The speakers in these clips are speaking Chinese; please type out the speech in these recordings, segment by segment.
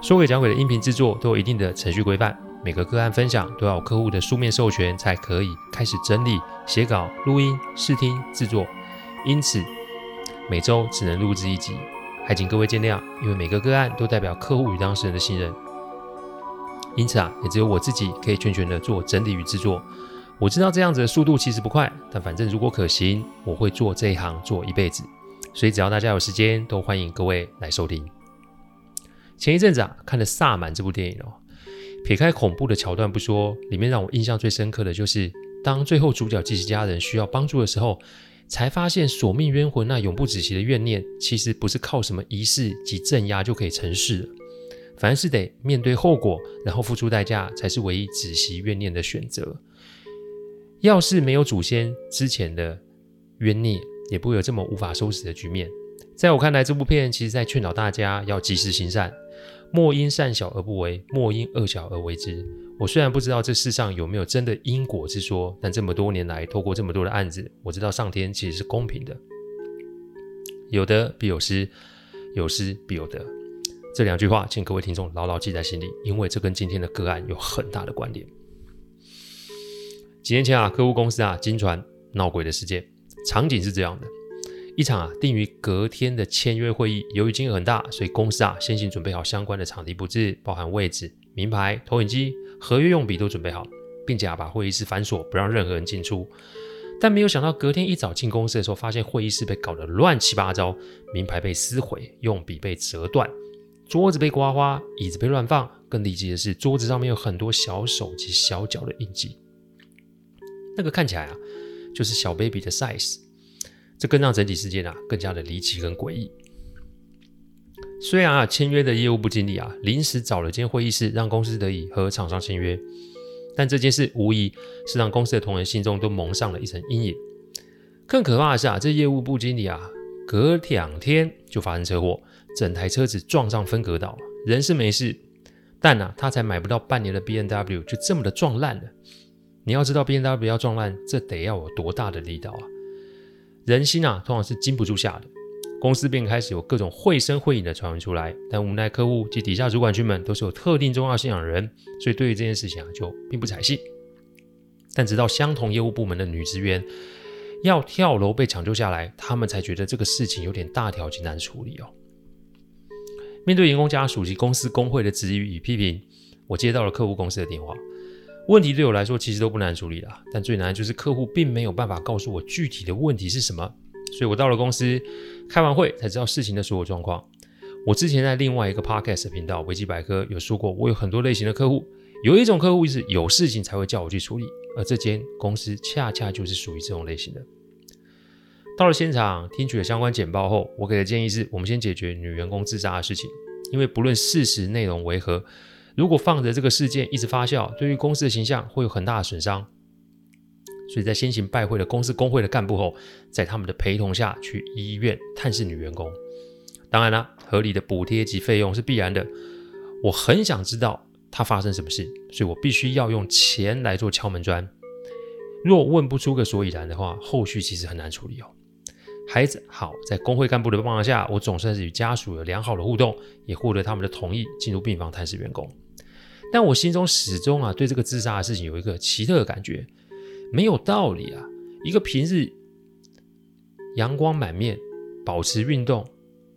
说鬼讲鬼的音频制作都有一定的程序规范，每个个案分享都要有客户的书面授权才可以开始整理、写稿、录音、试听、制作，因此每周只能录制一集，还请各位见谅。因为每个个案都代表客户与当事人的信任，因此啊，也只有我自己可以全权的做整理与制作。我知道这样子的速度其实不快，但反正如果可行，我会做这一行做一辈子。所以只要大家有时间，都欢迎各位来收听。前一阵子啊，看了《萨满》这部电影哦，撇开恐怖的桥段不说，里面让我印象最深刻的就是，当最后主角及其家人需要帮助的时候，才发现索命冤魂那永不止息的怨念，其实不是靠什么仪式及镇压就可以成事了，反而是得面对后果，然后付出代价，才是唯一止息怨念的选择。要是没有祖先之前的冤孽，也不会有这么无法收拾的局面。在我看来，这部片其实在劝导大家要及时行善。莫因善小而不为，莫因恶小而为之。我虽然不知道这世上有没有真的因果之说，但这么多年来，透过这么多的案子，我知道上天其实是公平的。有得必有失，有失必有得。这两句话，请各位听众牢牢记在心里，因为这跟今天的个案有很大的关联。几年前啊，客户公司啊，惊传闹鬼的事件，场景是这样的。一场啊定于隔天的签约会议，由于金额很大，所以公司啊先行准备好相关的场地布置，包含位置、名牌、投影机、合约用笔都准备好，并且啊把会议室反锁，不让任何人进出。但没有想到隔天一早进公司的时候，发现会议室被搞得乱七八糟，名牌被撕毁，用笔被折断，桌子被刮花，椅子被乱放。更离奇的是，桌子上面有很多小手及小脚的印记，那个看起来啊就是小 baby 的 size。这更让整体事件啊更加的离奇跟诡异。虽然啊签约的业务部经理啊临时找了间会议室，让公司得以和厂商签约，但这件事无疑是让公司的同仁心中都蒙上了一层阴影。更可怕的是啊，这业务部经理啊隔两天就发生车祸，整台车子撞上分隔岛，人是没事，但啊他才买不到半年的 BMW 就这么的撞烂了。你要知道 BMW 要撞烂，这得要有多大的力道啊！人心啊，通常是经不住吓的。公司便开始有各种绘声绘影的传闻出来，但无奈客户及底下主管群们都是有特定重要信仰的人，所以对于这件事情啊，就并不采信。但直到相同业务部门的女职员要跳楼被抢救下来，他们才觉得这个事情有点大条及难处理哦。面对员工家属及公司工会的质疑与批评，我接到了客户公司的电话。问题对我来说其实都不难处理啦，但最难就是客户并没有办法告诉我具体的问题是什么，所以我到了公司开完会才知道事情的所有状况。我之前在另外一个 podcast 频道维基百科有说过，我有很多类型的客户，有一种客户是有事情才会叫我去处理，而这间公司恰恰就是属于这种类型的。到了现场听取了相关简报后，我给的建议是我们先解决女员工自杀的事情，因为不论事实内容为何。如果放着这个事件一直发酵，对于公司的形象会有很大的损伤。所以在先行拜会了公司工会的干部后，在他们的陪同下去医院探视女员工。当然了，合理的补贴及费用是必然的。我很想知道她发生什么事，所以我必须要用钱来做敲门砖。若问不出个所以然的话，后续其实很难处理哦。孩子好，在工会干部的帮忙下，我总算是与家属有良好的互动，也获得他们的同意，进入病房探视员工。但我心中始终啊，对这个自杀的事情有一个奇特的感觉，没有道理啊！一个平日阳光满面、保持运动、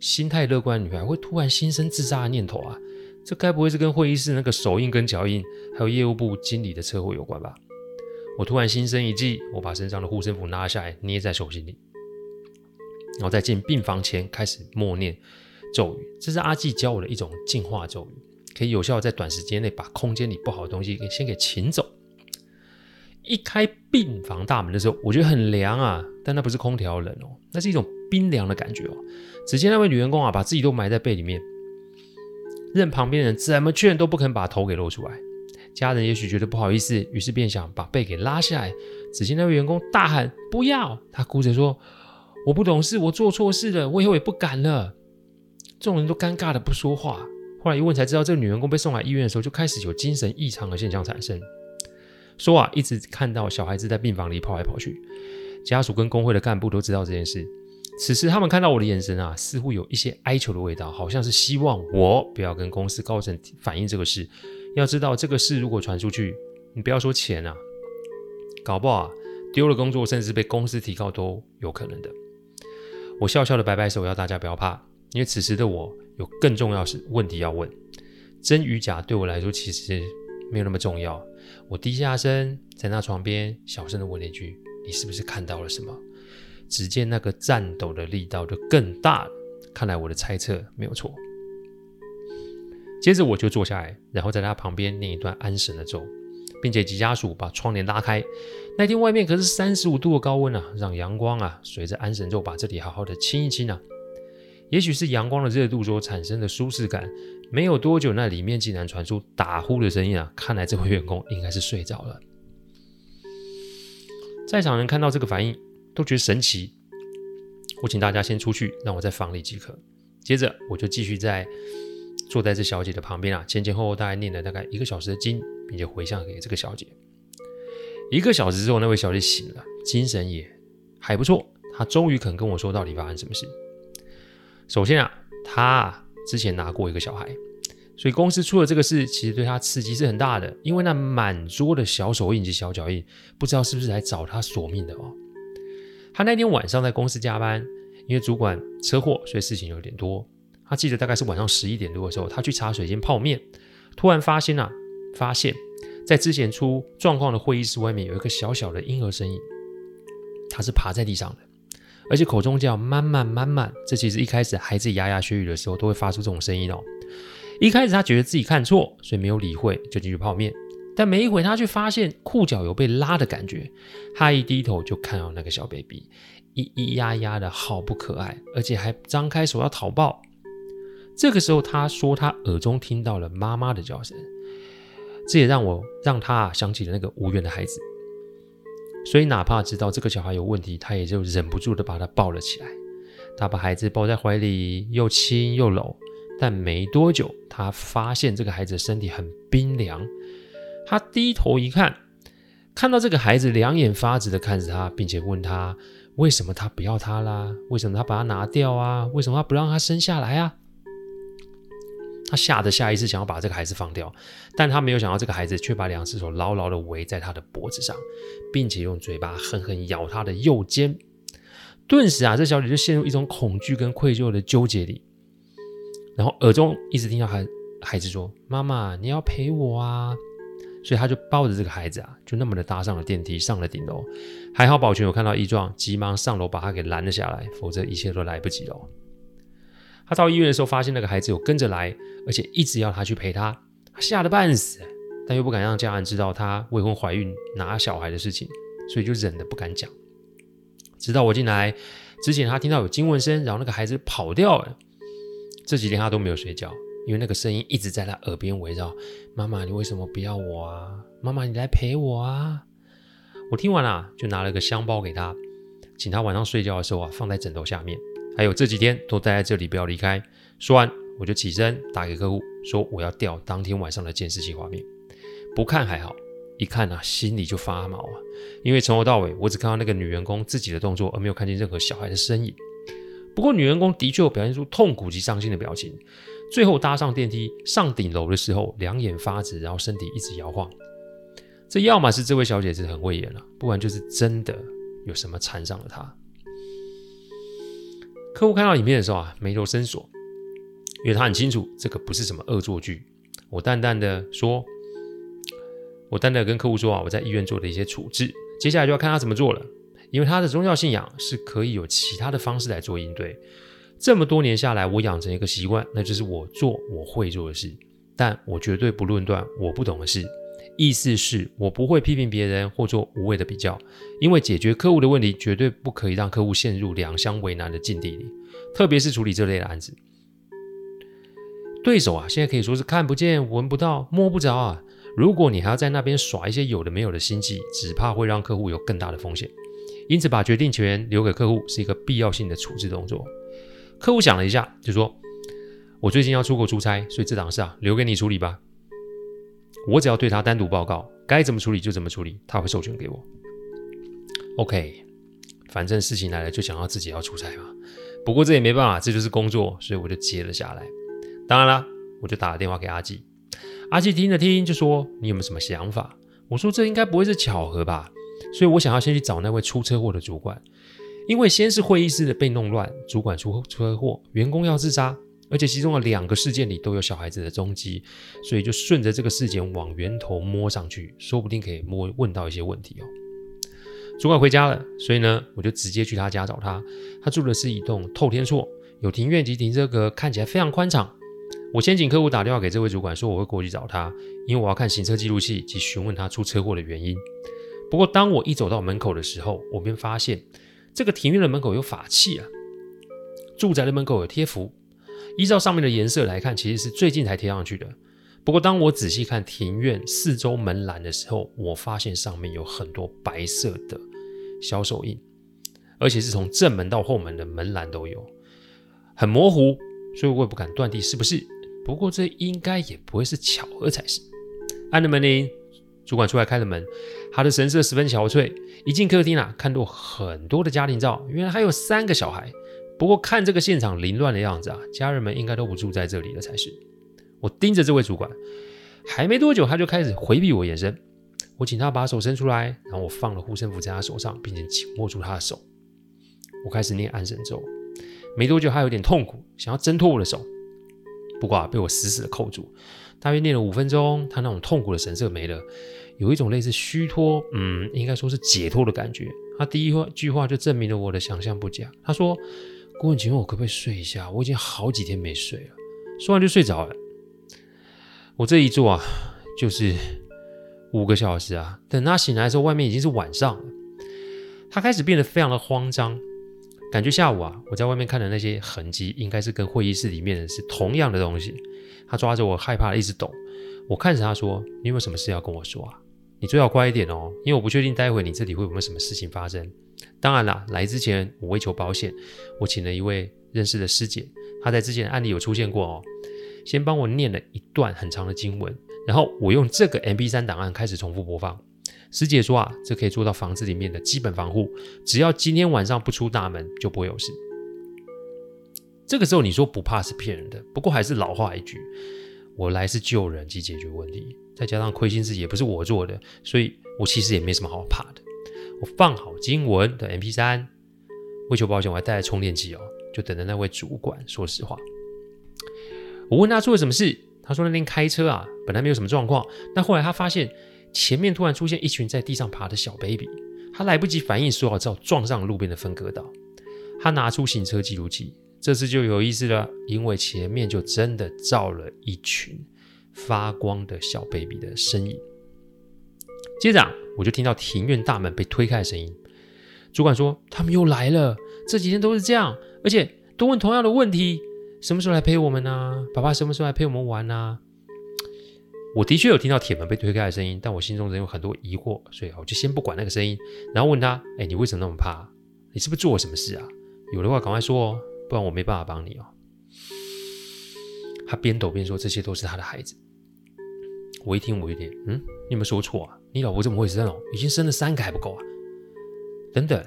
心态乐观的女孩，会突然心生自杀的念头啊？这该不会是跟会议室那个手印跟脚印，还有业务部经理的车祸有关吧？我突然心生一计，我把身上的护身符拿下来，捏在手心里，然后在进病房前开始默念咒语，这是阿纪教我的一种净化咒语。可以有效在短时间内把空间里不好的东西给先给请走。一开病房大门的时候，我觉得很凉啊，但那不是空调冷哦，那是一种冰凉的感觉哦。只见那位女员工啊，把自己都埋在被里面。任旁边人怎么劝都不肯把头给露出来。家人也许觉得不好意思，于是便想把被给拉下来。只见那位员工大喊：“不要！”他哭着说：“我不懂事，我做错事了，我以后也不敢了。”众人都尴尬的不说话。后来一问才知道，这个女员工被送来医院的时候，就开始有精神异常的现象产生。说啊，一直看到小孩子在病房里跑来跑去。家属跟工会的干部都知道这件事。此时他们看到我的眼神啊，似乎有一些哀求的味道，好像是希望我不要跟公司高层反映这个事。要知道这个事如果传出去，你不要说钱啊，搞不好啊，丢了工作，甚至被公司提告都有可能的。我笑笑的摆摆手，要大家不要怕，因为此时的我有更重要的问题要问。真与假对我来说其实没有那么重要。我低下身，在那床边小声的问了一句：“你是不是看到了什么？”只见那个颤抖的力道就更大了。看来我的猜测没有错。接着我就坐下来，然后在他旁边念一段安神的咒，并且请家属把窗帘拉开。那天外面可是三十五度的高温啊，让阳光啊随着安神咒把这里好好的清一清啊。也许是阳光的热度所产生的舒适感，没有多久，那里面竟然传出打呼的声音啊！看来这位员工应该是睡着了。在场人看到这个反应，都觉得神奇。我请大家先出去，让我在房里即可。接着我就继续在。坐在这小姐的旁边啊，前前后后大概念了大概一个小时的经，并且回向给这个小姐。一个小时之后，那位小姐醒了，精神也还不错。她终于肯跟我说到底发生什么事。首先啊，他之前拿过一个小孩，所以公司出了这个事，其实对他刺激是很大的。因为那满桌的小手印及小脚印，不知道是不是来找他索命的哦。他那天晚上在公司加班，因为主管车祸，所以事情有点多。他记得大概是晚上十一点多的时候，他去茶水间泡面，突然发现啊，发现，在之前出状况的会议室外面有一个小小的婴儿身影，他是爬在地上的，而且口中叫“慢慢慢慢”。这其实一开始孩子牙牙学语的时候都会发出这种声音哦。一开始他觉得自己看错，所以没有理会，就进去泡面。但没一会，他却发现裤脚有被拉的感觉。他一低头就看到那个小 baby，咿咿呀呀的，好不可爱，而且还张开手要讨抱。这个时候，他说他耳中听到了妈妈的叫声，这也让我让他想起了那个无缘的孩子。所以，哪怕知道这个小孩有问题，他也就忍不住的把他抱了起来。他把孩子抱在怀里，又亲又搂。但没多久，他发现这个孩子身体很冰凉。他低头一看，看到这个孩子两眼发直的看着他，并且问他为什么他不要他啦？为什么他把他拿掉啊？为什么他不让他生下来啊？他吓得下意识想要把这个孩子放掉，但他没有想到这个孩子却把两只手牢牢地围在他的脖子上，并且用嘴巴狠狠咬他的右肩。顿时啊，这小姐就陷入一种恐惧跟愧疚的纠结里，然后耳中一直听到孩孩子说：“妈妈，你要陪我啊！”所以他就抱着这个孩子啊，就那么的搭上了电梯，上了顶楼。还好保全有看到异状，急忙上楼把他给拦了下来，否则一切都来不及了。他到医院的时候，发现那个孩子有跟着来，而且一直要他去陪他，他吓得半死，但又不敢让家人知道他未婚怀孕拿小孩的事情，所以就忍得不敢讲。直到我进来之前，他听到有惊问声，然后那个孩子跑掉了。这几天他都没有睡觉，因为那个声音一直在他耳边围绕：“妈妈，你为什么不要我啊？妈妈，你来陪我啊！”我听完了，就拿了个香包给他，请他晚上睡觉的时候啊，放在枕头下面。还有这几天都待在这里，不要离开。说完，我就起身打给客户，说我要调当天晚上的监视器画面。不看还好，一看啊，心里就发毛啊。因为从头到尾，我只看到那个女员工自己的动作，而没有看见任何小孩的身影。不过，女员工的确有表现出痛苦及伤心的表情。最后搭上电梯上顶楼的时候，两眼发直，然后身体一直摇晃。这要么是这位小姐是很会演了啊，不然就是真的有什么缠上了她。客户看到影片的时候啊，眉头深锁，因为他很清楚这个不是什么恶作剧。我淡淡的说，我淡淡的跟客户说啊，我在医院做的一些处置，接下来就要看他怎么做了。因为他的宗教信仰是可以有其他的方式来做应对。这么多年下来，我养成一个习惯，那就是我做我会做的事，但我绝对不论断我不懂的事。意思是我不会批评别人或做无谓的比较，因为解决客户的问题绝对不可以让客户陷入两相为难的境地里，特别是处理这类的案子。对手啊，现在可以说是看不见、闻不到、摸不着啊。如果你还要在那边耍一些有的没有的心机，只怕会让客户有更大的风险。因此，把决定权留给客户是一个必要性的处置动作。客户想了一下，就说：“我最近要出国出差，所以这档事啊，留给你处理吧。我只要对他单独报告，该怎么处理就怎么处理，他会授权给我。” OK，反正事情来了就想要自己要出差嘛。不过这也没办法，这就是工作，所以我就接了下来。当然了，我就打了电话给阿纪。阿纪听了听，就说：“你有没有什么想法？”我说：“这应该不会是巧合吧？”所以我想要先去找那位出车祸的主管，因为先是会议室的被弄乱，主管出车祸，员工要自杀，而且其中的两个事件里都有小孩子的踪迹，所以就顺着这个事件往源头摸上去，说不定可以摸问到一些问题哦。主管回家了，所以呢，我就直接去他家找他。他住的是一栋透天厝，有庭院及停车格，看起来非常宽敞。我先请客户打电话给这位主管，说我会过去找他，因为我要看行车记录器及询问他出车祸的原因。不过，当我一走到门口的时候，我便发现这个庭院的门口有法器啊，住宅的门口有贴符。依照上面的颜色来看，其实是最近才贴上去的。不过，当我仔细看庭院四周门栏的时候，我发现上面有很多白色的小手印，而且是从正门到后门的门栏都有，很模糊，所以我也不敢断定是不是。不过这应该也不会是巧合才是。按了门铃，主管出来开了门，他的神色十分憔悴。一进客厅啊，看到很多的家庭照，原来还有三个小孩。不过看这个现场凌乱的样子啊，家人们应该都不住在这里了才是。我盯着这位主管，还没多久他就开始回避我眼神。我请他把手伸出来，然后我放了护身符在他手上，并且紧握住他的手。我开始念安神咒，没多久他有点痛苦，想要挣脱我的手。不过啊，被我死死的扣住，大约念了五分钟，他那种痛苦的神色没了，有一种类似虚脱，嗯，应该说是解脱的感觉。他第一句话就证明了我的想象不假。他说：“顾问，请问我可不可以睡一下？我已经好几天没睡了。”说完就睡着了。我这一坐啊，就是五个小时啊。等他醒来的时候，外面已经是晚上了。他开始变得非常的慌张。感觉下午啊，我在外面看的那些痕迹，应该是跟会议室里面的是同样的东西。他抓着我，害怕的一直抖。我看着他说：“你有没有什么事要跟我说啊？你最好乖一点哦，因为我不确定待会你这里会有没有什么事情发生。当然啦，来之前我为求保险，我请了一位认识的师姐，她在之前的案例有出现过哦。先帮我念了一段很长的经文，然后我用这个 MP3 档案开始重复播放。”师姐说啊，这可以做到房子里面的基本防护，只要今天晚上不出大门，就不会有事。这个时候你说不怕是骗人的，不过还是老话一句，我来是救人及解决问题，再加上亏心事也不是我做的，所以我其实也没什么好怕的。我放好经文的 MP3，为求保险，我还带了充电器哦，就等着那位主管说实话。我问他出了什么事，他说那天开车啊，本来没有什么状况，但后来他发现。前面突然出现一群在地上爬的小 baby，他来不及反应，说好之后撞上路边的分隔岛。他拿出行车记录器，这次就有意思了，因为前面就真的照了一群发光的小 baby 的身影。接着我就听到庭院大门被推开的声音。主管说：“他们又来了，这几天都是这样，而且都问同样的问题：什么时候来陪我们呢？爸爸什么时候来陪我们玩呢？”我的确有听到铁门被推开的声音，但我心中仍有很多疑惑，所以我就先不管那个声音，然后问他：“哎，你为什么那么怕？你是不是做了什么事啊？有的话赶快说哦，不然我没办法帮你哦。”他边抖边说：“这些都是他的孩子。”我一听，我有点嗯，你有没有说错啊？你老婆这么会生哦，已经生了三个还不够啊？等等，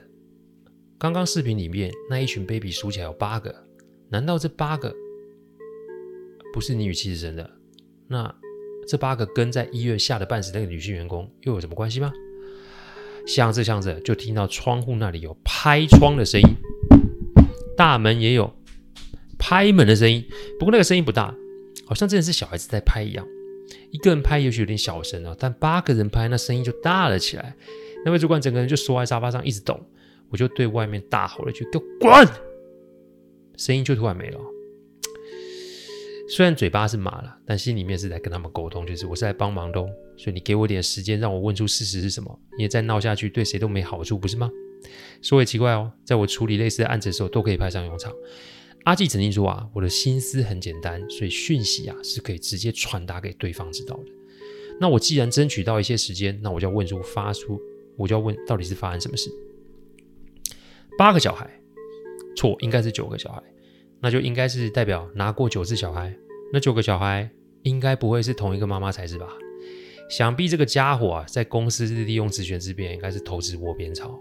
刚刚视频里面那一群 baby 数起来有八个，难道这八个不是你与妻子生的？那？这八个跟在医院吓得半死那个女性员工又有什么关系吗？想着想着，就听到窗户那里有拍窗的声音，大门也有拍门的声音。不过那个声音不大，好像真的是小孩子在拍一样。一个人拍也许有点小声啊，但八个人拍，那声音就大了起来。那位主管整个人就缩在沙发上一直抖，我就对外面大吼了一句：“给我滚！”声音就突然没了。虽然嘴巴是麻了，但心里面是在跟他们沟通，就是我是来帮忙的哦，所以你给我点时间，让我问出事实是什么。因为再闹下去对谁都没好处，不是吗？说也奇怪哦，在我处理类似的案子的时候，都可以派上用场。阿纪曾经说啊，我的心思很简单，所以讯息啊是可以直接传达给对方知道的。那我既然争取到一些时间，那我就要问出发出，我就要问到底是发生什么事？八个小孩，错，应该是九个小孩，那就应该是代表拿过九次小孩，那九个小孩应该不会是同一个妈妈才是吧？想必这个家伙啊，在公司利用职权之便，应该是投资窝边草。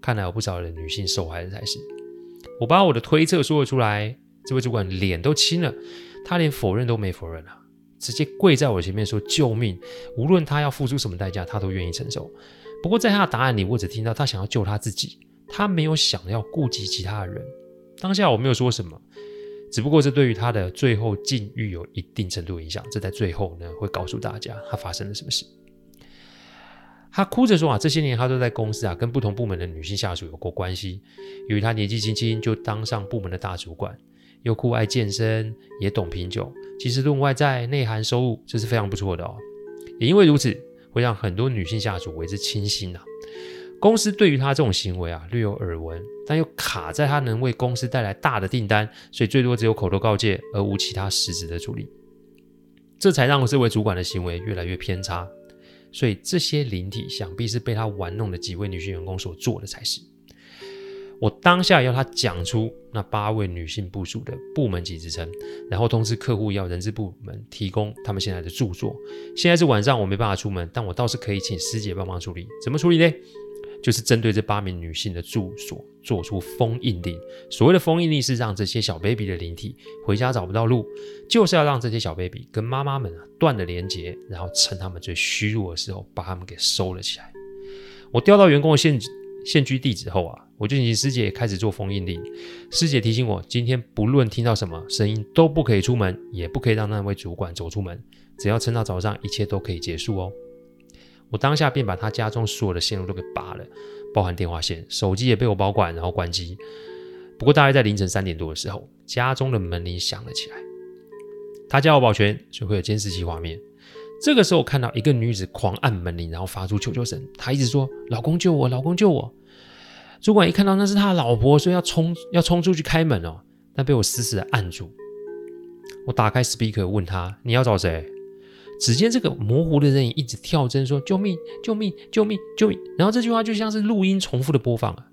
看来有不少的女性受害者才是。我把我的推测说了出来，这位主管脸都青了，他连否认都没否认啊，直接跪在我前面说救命，无论他要付出什么代价，他都愿意承受。不过在他的答案里，我只听到他想要救他自己，他没有想要顾及其他的人。当下我没有说什么。只不过这对于他的最后境遇有一定程度影响，这在最后呢会告诉大家他发生了什么事。他哭着说啊，这些年他都在公司啊跟不同部门的女性下属有过关系。由于他年纪轻轻就当上部门的大主管，又酷爱健身，也懂品酒，其实论外在内涵收入这是非常不错的哦。也因为如此，会让很多女性下属为之倾心呐。公司对于他这种行为啊略有耳闻，但又卡在他能为公司带来大的订单，所以最多只有口头告诫，而无其他实质的助力。这才让这位主管的行为越来越偏差。所以这些灵体想必是被他玩弄的几位女性员工所做的才是。我当下要他讲出那八位女性部属的部门级职称，然后通知客户要人事部门提供他们现在的著作。现在是晚上，我没办法出门，但我倒是可以请师姐帮忙处理。怎么处理呢？就是针对这八名女性的住所做出封印令。所谓的封印令是让这些小 baby 的灵体回家找不到路，就是要让这些小 baby 跟妈妈们啊断了连接，然后趁他们最虚弱的时候把他们给收了起来。我调到员工的现现居地址后啊，我就请师姐开始做封印令。师姐提醒我，今天不论听到什么声音都不可以出门，也不可以让那位主管走出门，只要撑到早上，一切都可以结束哦。我当下便把他家中所有的线路都给拔了，包含电话线、手机也被我保管，然后关机。不过大概在凌晨三点多的时候，家中的门铃响了起来。他叫我保全，所以会有监视器画面。这个时候我看到一个女子狂按门铃，然后发出求救声，她一直说：“老公救我，老公救我。”主管一看到那是他的老婆，所以要冲要冲出去开门哦，但被我死死的按住。我打开 speaker 问他：“你要找谁？”只见这个模糊的人影一直跳针，说：“救命！救命！救命！救命！”然后这句话就像是录音重复的播放啊，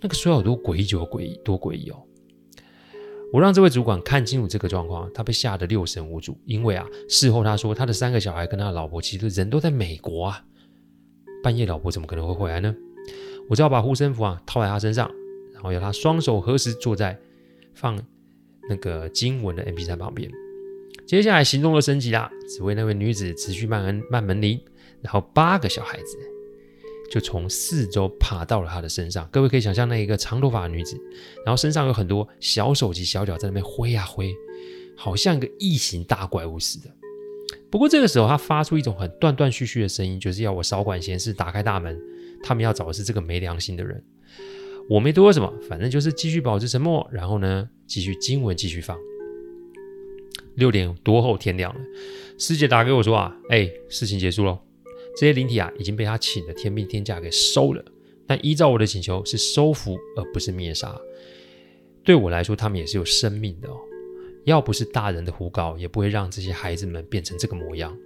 那个说有多诡异就有诡异，多诡异哦！我让这位主管看清楚这个状况，他被吓得六神无主，因为啊，事后他说他的三个小孩跟他的老婆其实人都在美国啊，半夜老婆怎么可能会回来呢？我只好把护身符啊套在他身上，然后要他双手合十坐在放那个经文的 MP3 旁边。接下来行动都升级啦，只为那位女子持续慢慢门铃，然后八个小孩子就从四周爬到了她的身上。各位可以想象那一个长头发的女子，然后身上有很多小手及小脚在那边挥啊挥，好像一个异形大怪物似的。不过这个时候她发出一种很断断续续的声音，就是要我少管闲事，打开大门。他们要找的是这个没良心的人。我没多说什么，反正就是继续保持沉默，然后呢，继续经文继续放。六点多后，天亮了，师姐打给我说啊，哎，事情结束了，这些灵体啊已经被他请的天兵天将给收了，但依照我的请求是收服而不是灭杀。对我来说，他们也是有生命的哦，要不是大人的胡搞，也不会让这些孩子们变成这个模样。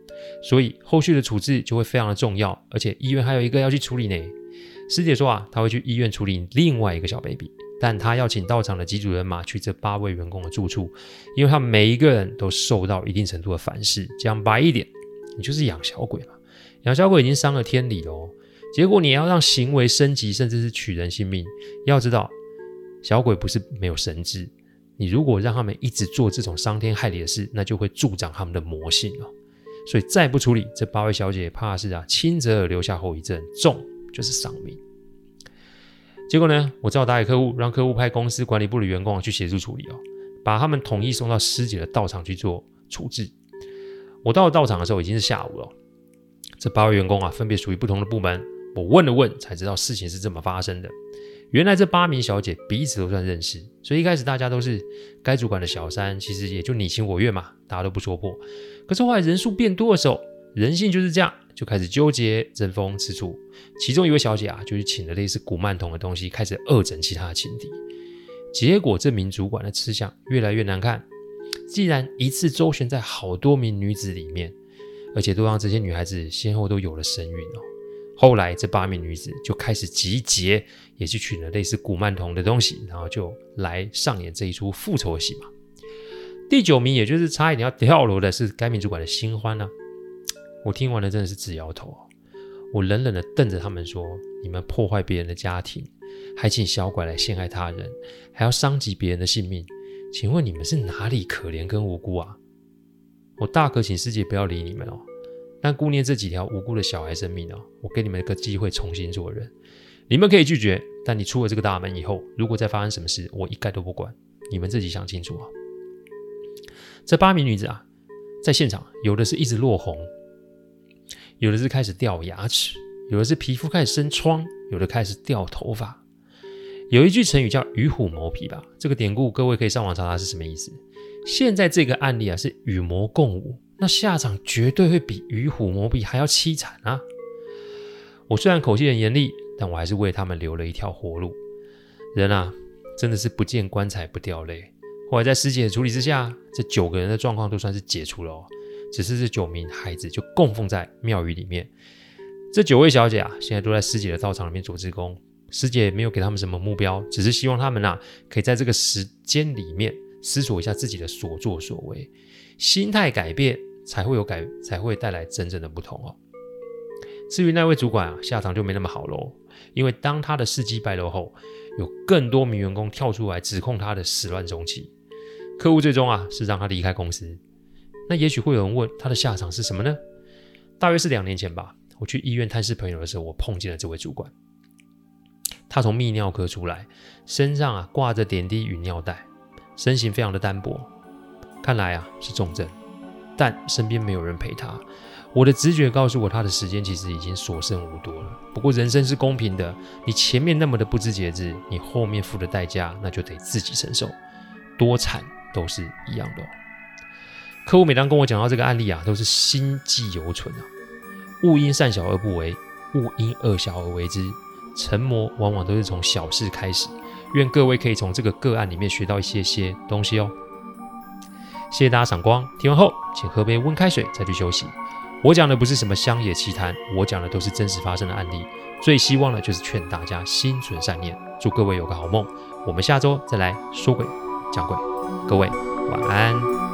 所以后续的处置就会非常的重要，而且医院还有一个要去处理呢。师姐说啊，她会去医院处理另外一个小 baby。但他要请到场的几组人马去这八位员工的住处，因为他每一个人都受到一定程度的反噬。讲白一点，你就是养小鬼嘛。养小鬼已经伤了天理了哦，结果你要让行为升级，甚至是取人性命。要知道，小鬼不是没有神智，你如果让他们一直做这种伤天害理的事，那就会助长他们的魔性哦。所以再不处理，这八位小姐怕是啊，轻则留下后遗症，重就是丧命。结果呢，我只好打给客户，让客户派公司管理部的员工去协助处理哦，把他们统一送到师姐的道场去做处置。我到了道场的时候已经是下午了，这八位员工啊，分别属于不同的部门。我问了问，才知道事情是这么发生的。原来这八名小姐彼此都算认识，所以一开始大家都是该主管的小三，其实也就你情我愿嘛，大家都不说破。可是后来人数变多的时候，人性就是这样。就开始纠结、争风吃醋。其中一位小姐啊，就去请了类似古曼童的东西，开始恶整其他的情敌。结果这名主管的吃相越来越难看，既然一次周旋在好多名女子里面，而且都让这些女孩子先后都有了身孕哦。后来这八名女子就开始集结，也去取了类似古曼童的东西，然后就来上演这一出复仇戏嘛。第九名，也就是差一点要跳楼的是该名主管的新欢呢、我听完了真的是直摇头，我冷冷的瞪着他们说：“你们破坏别人的家庭。”还请小拐来陷害他人，还要伤及别人的性命，请问你们是哪里可怜跟无辜啊？我大可请师姐不要理你们哦，但顾念这几条无辜的小孩生命哦，我给你们一个机会重新做人。你们可以拒绝，但你出了这个大门以后，如果再发生什么事，我一概都不管。你们自己想清楚啊。这八名女子啊，在现场有的是一直落红，有的是开始掉牙齿，有的是皮肤开始生疮，有的开始掉头发。有一句成语叫“与虎谋皮”吧，这个典故各位可以上网查查是什么意思。现在这个案例啊是与魔共舞，那下场绝对会比与虎谋皮还要凄惨啊！我虽然口气很严厉，但我还是为他们留了一条活路。人啊，真的是不见棺材不掉泪。后来在师姐的处理之下，这九个人的状况都算是解除了哦，只是这九名孩子就供奉在庙宇里面。这九位小姐啊，现在都在师姐的道场里面做志工。师姐也没有给他们什么目标，只是希望他们呐，可以在这个时间里面思索一下自己的所作所为，心态改变才会有改，才会带来真正的不同哦。至于那位主管啊，下场就没那么好喽，因为当他的事迹败露后，有更多名员工跳出来指控他的始乱终弃，客户最终啊是让他离开公司。那也许会有人问，他的下场是什么呢？大约是两年前吧，我去医院探视朋友的时候，我碰见了这位主管。他从泌尿科出来，身上啊挂着点滴与尿袋，身形非常的单薄，看来啊是重症，但身边没有人陪他。我的直觉告诉我，他的时间其实已经所剩无多了。不过人生是公平的，你前面那么的不知节制，你后面付的代价那就得自己承受，多惨都是一样的。客户每当跟我讲到这个案例啊，都是心悸犹存啊。勿因善小而不为，勿因恶小而为之。成魔往往都是从小事开始，愿各位可以从这个个案里面学到一些些东西哦。谢谢大家赏光，听完后请喝杯温开水再去休息。我讲的不是什么乡野奇谈，我讲的都是真实发生的案例。最希望的就是劝大家心存善念，祝各位有个好梦。我们下周再来说鬼讲鬼，各位晚安。